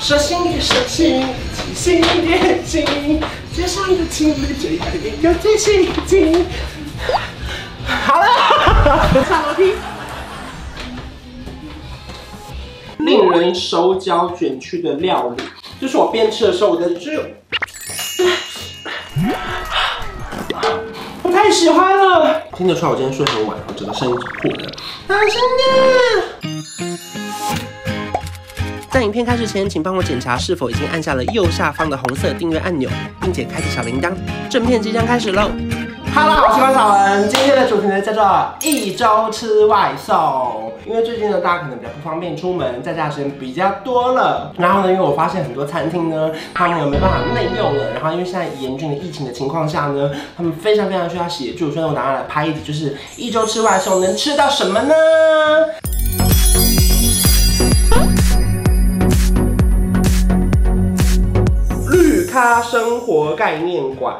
手心里手心，心连心，街上的情侣最爱一个最亲近。好了，上楼梯。令人手脚卷曲的料理，就是我边吃的时候，我的就，我太喜欢了。听得出来我今天睡很晚，我整个声音是破的。大声点！影片开始前，请帮我检查是否已经按下了右下方的红色订阅按钮，并且开启小铃铛。正片即将开始喽！哈喽，我是关韶文。今天的主题呢叫做一周吃外送。因为最近呢，大家可能比较不方便出门，在家时间比较多了。然后呢，因为我发现很多餐厅呢，他们没办法内用了。然后因为现在严峻的疫情的情况下呢，他们非常非常需要协助，所以我打算来拍一集，就是一周吃外送能吃到什么呢？咖生活概念馆。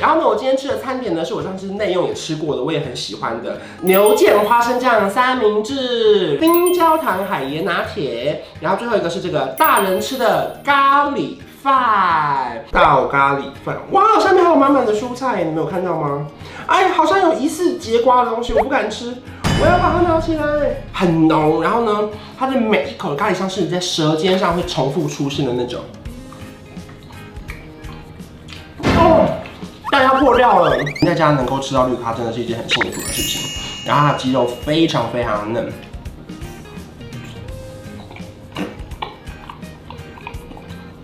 然后呢，我今天吃的餐点呢，是我上次内用也吃过的，我也很喜欢的牛腱花生酱三明治、冰焦糖海盐拿铁，然后最后一个是这个大人吃的咖喱饭，倒咖喱饭，哇，上面还有满满的蔬菜，你没有看到吗？哎，好像有疑似櫛瓜的东西，我不敢吃，我要把它拿起来，很浓，然后呢，它的每一口的咖喱香是你在舌尖上会重复出现的那种。要破掉了，在家能够吃到绿咖真的是一件很幸福的事情。然后它的鸡肉非常非常嫩，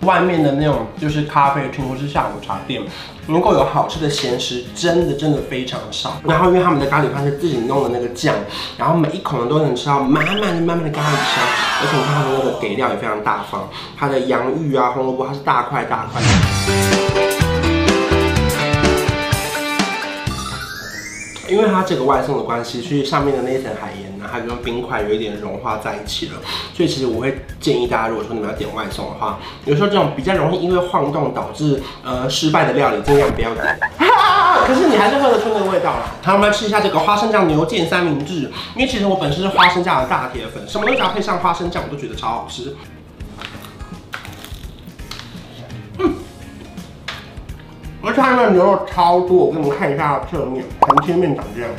外面的那种就是咖啡厅或是下午茶店，能够有好吃的咸食，真的真的非常少。然后因为他们的咖喱饭是自己弄的那个酱，然后每一口呢都能吃到满满的满满的咖喱香，而且你看它的那个给料也非常大方，它的洋芋啊、红萝卜它是大块大块的。因为它这个外送的关系，所以上面的那一层海盐呢，它跟冰块有一点融化在一起了。所以其实我会建议大家，如果说你们要点外送的话，有时候这种比较容易因为晃动导致呃失败的料理，尽量不要点。可是你还是喝得出那个味道啦。好，我们来吃一下这个花生酱牛腱三明治。因为其实我本身是花生酱的大铁粉，什么东西要配上花生酱，我都觉得超好吃。而且它的牛肉超多，我给你们看一下侧面，横切面长这样。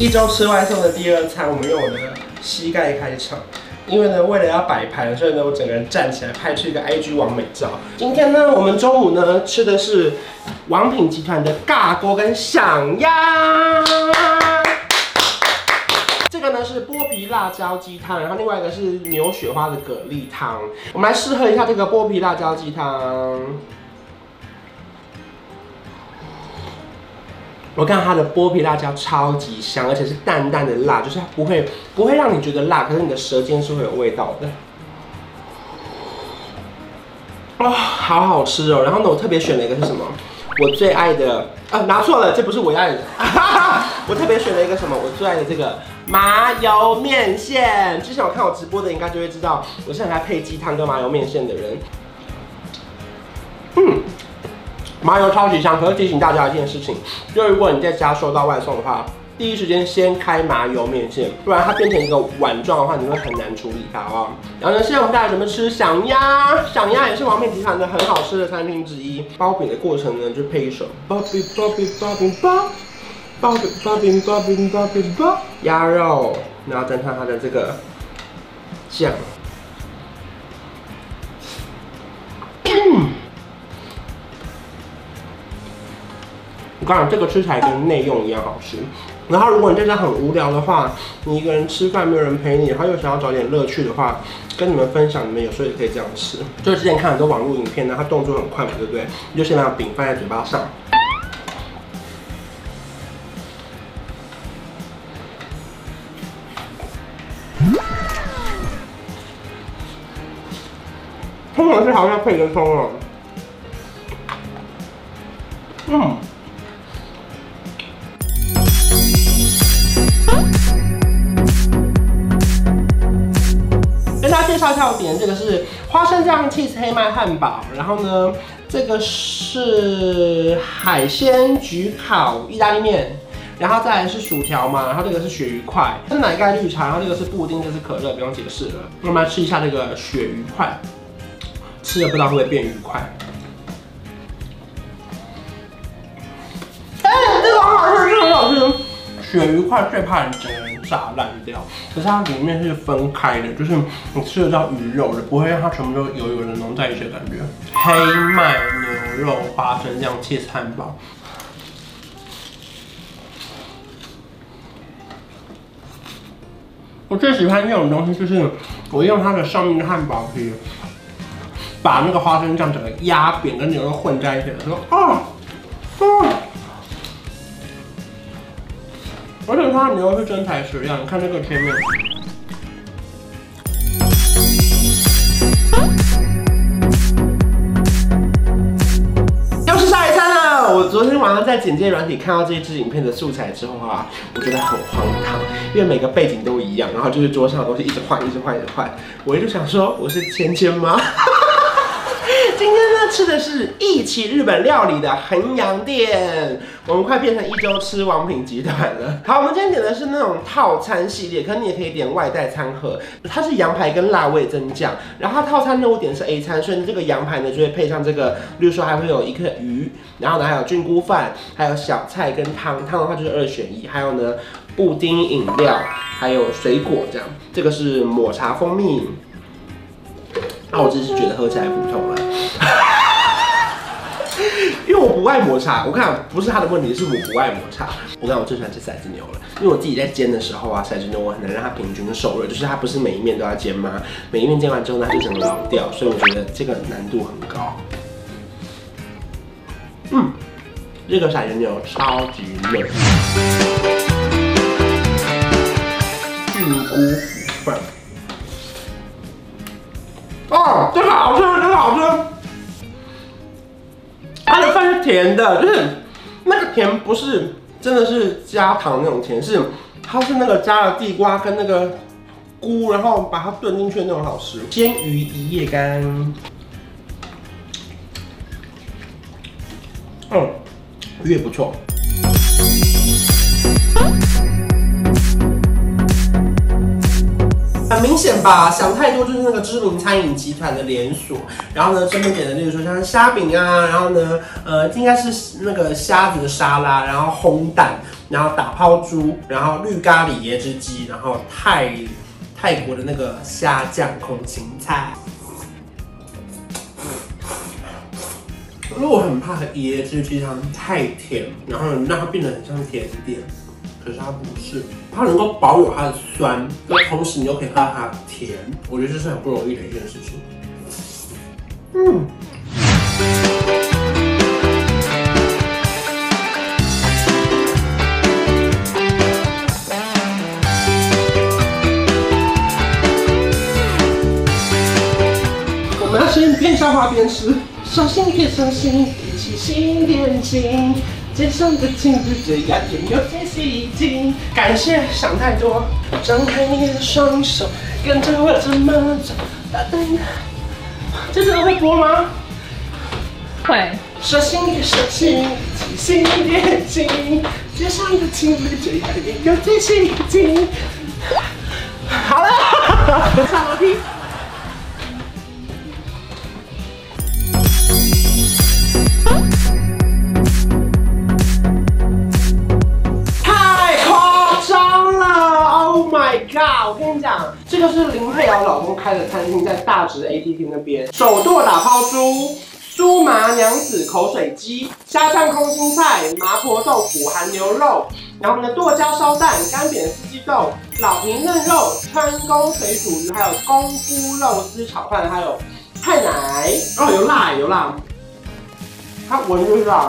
一周吃外送的第二餐，我们用我的膝盖开场，因为呢，为了要摆盘，所以呢，我整个人站起来拍出一个 IG 网美照。今天呢，我们中午呢吃的是王品集团的尬锅跟响鸭。这个呢是剥皮辣椒鸡汤，然后另外一个是牛雪花的蛤蜊汤。我们来试喝一下这个剥皮辣椒鸡汤。我看它的剥皮辣椒超级香，而且是淡淡的辣，就是它不会不会让你觉得辣，可是你的舌尖是会有味道的。哇、哦，好好吃哦！然后呢，我特别选了一个是什么？我最爱的啊，拿错了，这不是我爱的。我特别选了一个什么？我最爱的这个。麻油面线，之前我看我直播的应该就会知道，我是很爱配鸡汤跟麻油面线的人。嗯，麻油超级香。可要提醒大家一件事情，就如果你在家收到外送的话，第一时间先开麻油面线，不然它变成一个碗状的话，你会很难处理它哦。然后呢，现在我们大家准备吃响鸭，响鸭也是王面集团的很好吃的餐厅之一。包饼的过程呢，就配一首包饼包饼包饼包。包饼包饼包饼包饼包鸭肉，然后蘸上它的这个酱。嗯，我告诉你，这个吃起来跟内用一样好吃。然后，如果你在家很无聊的话，你一个人吃饭没有人陪你，然后又想要找点乐趣的话，跟你们分享，你们有时候也可以这样吃。就是之前看很多网络影片呢，它动作很快嘛，对不对？你就先把饼放在嘴巴上。通常是好像配个葱哦，嗯，要，点这个是花生酱 cheese 黑麦汉堡，然后呢，这个是海鲜焗烤意大利面。然后再来是薯条嘛，然后这个是鳕鱼块，是奶盖绿茶，然后这个是布丁，这是可乐，不用解释了。我们来吃一下这个鳕鱼块，吃了不知道会不会变愉快。鳕鱼块最怕人整个人炸烂掉，可是它里面是分开的，就是你吃得到鱼肉的，不会让它全部都油油的浓在一起的感觉。黑麦牛肉花生酱切汉堡。我最喜欢用的东西就是，我用它的上面的汉堡皮，把那个花生酱整个压扁，跟牛肉混在一起的时候，啊，啊，而且它的牛肉是真材实料，你看这个贴面。我昨天晚上在剪接软体看到这一支影片的素材之后啊，我觉得很荒唐，因为每个背景都一样，然后就是桌上的东西一直换，一直换，一直换。我一直想说，我是芊芊吗？今天呢，吃的是一起日本料理的衡阳店，我们快变成一周吃王品集团了。好，我们今天点的是那种套餐系列，可能你也可以点外带餐盒。它是羊排跟辣味噌酱，然后它套餐呢我点的是 A 餐，所以这个羊排呢就会配上这个，例如说还会有一个鱼，然后呢还有菌菇饭，还有小菜跟汤，汤的话就是二选一，还有呢布丁饮料，还有水果这样。这个是抹茶蜂蜜。那、我只是觉得喝起来普通了，因为我不爱抹茶。我看不是他的问题，是我不爱抹茶。我看我最喜欢吃骰子牛了，因为我自己在煎的时候啊，骰子牛我很难让它平均受热，就是它不是每一面都要煎吗？每一面煎完之后呢，它就整个老掉，所以我觉得这个难度很高。嗯，这个骰子牛超级嫩，菌菇腐饭。哦，这个好吃，这个好吃。它的饭是甜的，就是那个甜不是真的是加糖那种甜，是它是那个加了地瓜跟那个菇，然后把它炖进去的那种好吃。煎鱼一夜干，嗯，鱼也不错。很明显吧，想太多就是那个知名餐饮集团的连锁。然后呢，这边点的，例如说像虾饼啊，然后呢，呃，应该是那个虾子的沙拉，然后烘蛋，然后打抛猪，然后绿咖喱椰汁鸡，然后泰泰国的那个虾酱空心菜。因为我很怕椰汁鸡汤太甜，然后让它变得很像甜点。可是它不是，它能够保有它的酸，但同时你又可以喝到它的甜，我觉得这是很不容易的一件事情。嗯。我们要先边消化边吃，小心别伤心，一起心连心。街上的情侣最爱拥有最吸睛。感谢想太多，张开你的双手，跟着我这么走。这真的会播吗？会。说心也说情，心连心。街上的情侣最爱拥有最吸睛。好了，上楼梯。就，是林瑞瑶老公开的餐厅，在大直 ATT 那边。手剁打抛猪、酥麻娘子口水鸡、虾酱空心菜、麻婆豆腐含牛肉，然后呢剁椒烧蛋、干煸四季豆、老皮嫩肉、川宫水煮鱼，还有功夫肉丝炒饭，还有泰奶哦，有辣有辣，它闻就是辣，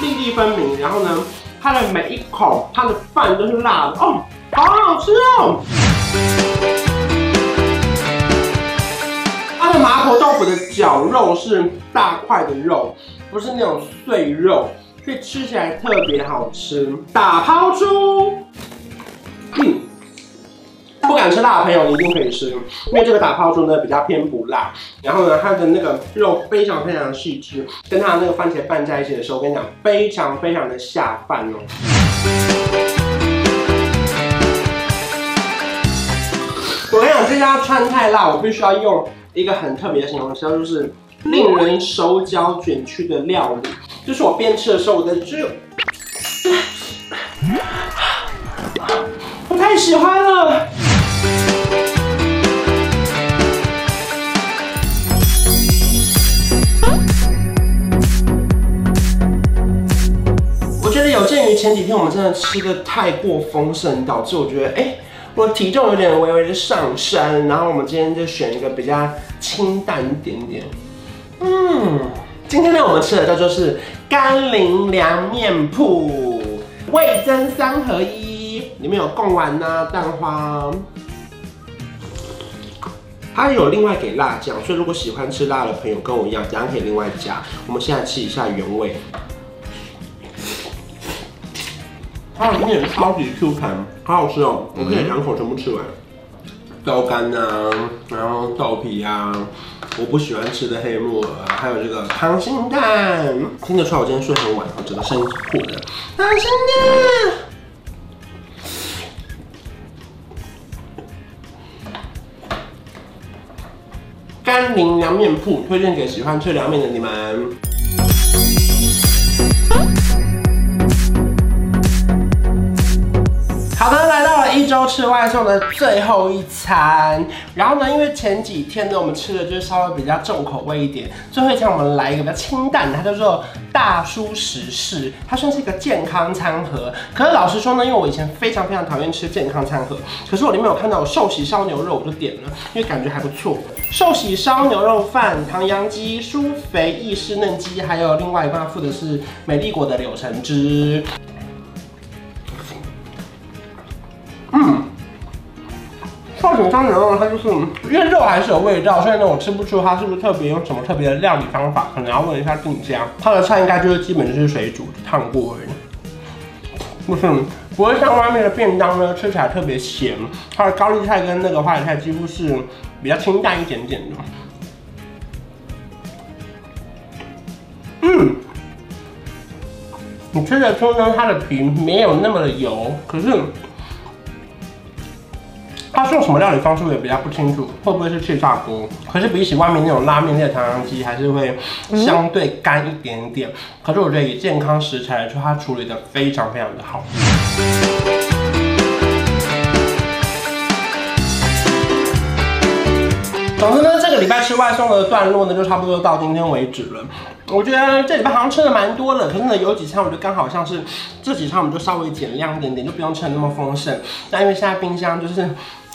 粒粒分明。然后呢？它的每一口，它的饭都是辣的哦，好好吃哦。它的麻婆豆腐的绞肉是大块的肉，不是那种碎肉，所以吃起来特别好吃。打抛出，不敢吃辣的朋友，一定可以吃，因为这个打泡猪呢比较偏不辣，然后呢它的那个肉非常非常细致，跟它的那个番茄拌在一起的时候，我跟你讲，非常非常的下饭哦。我跟你讲，这家川菜辣，我必须要用一个很特别的形容词，就是令人手脚卷曲的料理。就是我边吃的时候，我的就 我太喜欢了。我觉得有鉴于前几天我们真的吃的太过丰盛，导致我觉得哎。我体重有点微微的上升，然后我们今天就选一个比较清淡一点点。嗯，今天呢我们吃的这就是甘霖凉面铺，味噌三合一，里面有贡丸呐、蛋花，它有另外给辣酱，所以如果喜欢吃辣的朋友跟我一样，等下可以另外加。我们现在吃一下原味。它的面超级 Q 弹，好好吃哦！我可以两口全部吃完。豆干啊，然后豆皮啊，我不喜欢吃的黑木耳，还有这个溏心蛋，听得出来我今天睡很晚，我整个声音破的。溏心蛋，甘霖凉面铺推荐给喜欢吃凉面的你们。好的，来到了一周吃外送的最后一餐，然后呢，因为前几天呢，我们吃的就是稍微比较重口味一点，最后一餐我们来一个比较清淡的，它叫做大叔食事，它算是一个健康餐盒。可是老实说呢，因为我以前非常非常讨厌吃健康餐盒，可是我里面有看到有寿喜烧牛肉，我就点了，因为感觉还不错。寿喜烧牛肉饭、唐扬鸡、酥肥意式嫩鸡，还有另外一半附的是美丽果的柳橙汁。嗯寿喜烧牛肉，它就是因为肉还是有味道，所以呢，我吃不出它是不是特别用什么特别的料理方法，可能要问一下店家。它的菜应该就是基本就是水煮烫过而已，不是不会像外面的便当呢，吃起来特别咸。它的高丽菜跟那个花椰菜几乎是比较清淡一点点的。嗯，你吃得出呢，它的皮没有那么的油，可是。它是用什么料理方式我也比较不清楚，会不会是气炸锅？可是比起外面那种拉面那个唐扬鸡，还是会相对干一点点。可是我觉得以健康食材来说，它处理的非常非常的好。总之呢，这个礼拜吃外送的段落呢，就差不多到今天为止了。我觉得这礼拜好像吃的蛮多的，可是呢，有几餐我就刚好像是这几餐我们就稍微减量一点点，就不用吃的那么丰盛。但因为现在冰箱就是。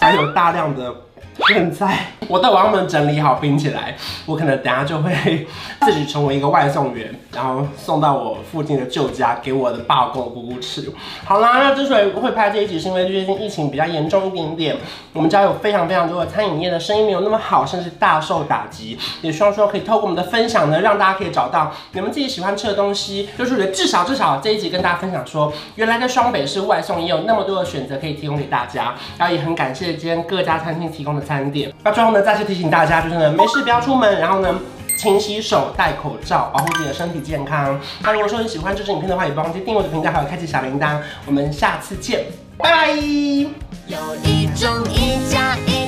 还有大量的现在，我都把它们整理好冰起来，我可能等下就会自己成为一个外送员，然后送到我附近的旧家给我的爸跟我姑姑吃。好啦，那之所以会拍这一集，是因为最近疫情比较严重一点点，我们家有非常非常多的餐饮业的生意没有那么好，甚至大受打击。也希望说可以透过我们的分享呢，让大家可以找到你们自己喜欢吃的东西。就是至少至少这一集跟大家分享说，原来在双北市外送也有那么多的选择可以提供给大家。然后也很感谢今天各家餐厅提供的餐点。那最后呢，再次提醒大家，就是呢，没事不要出门，然后呢，勤洗手、戴口罩，保护自己的身体健康。那如果说你喜欢这支影片的话，也不忘记订阅我的频道，还有开启小铃铛。我们下次见，拜拜。有一种一加一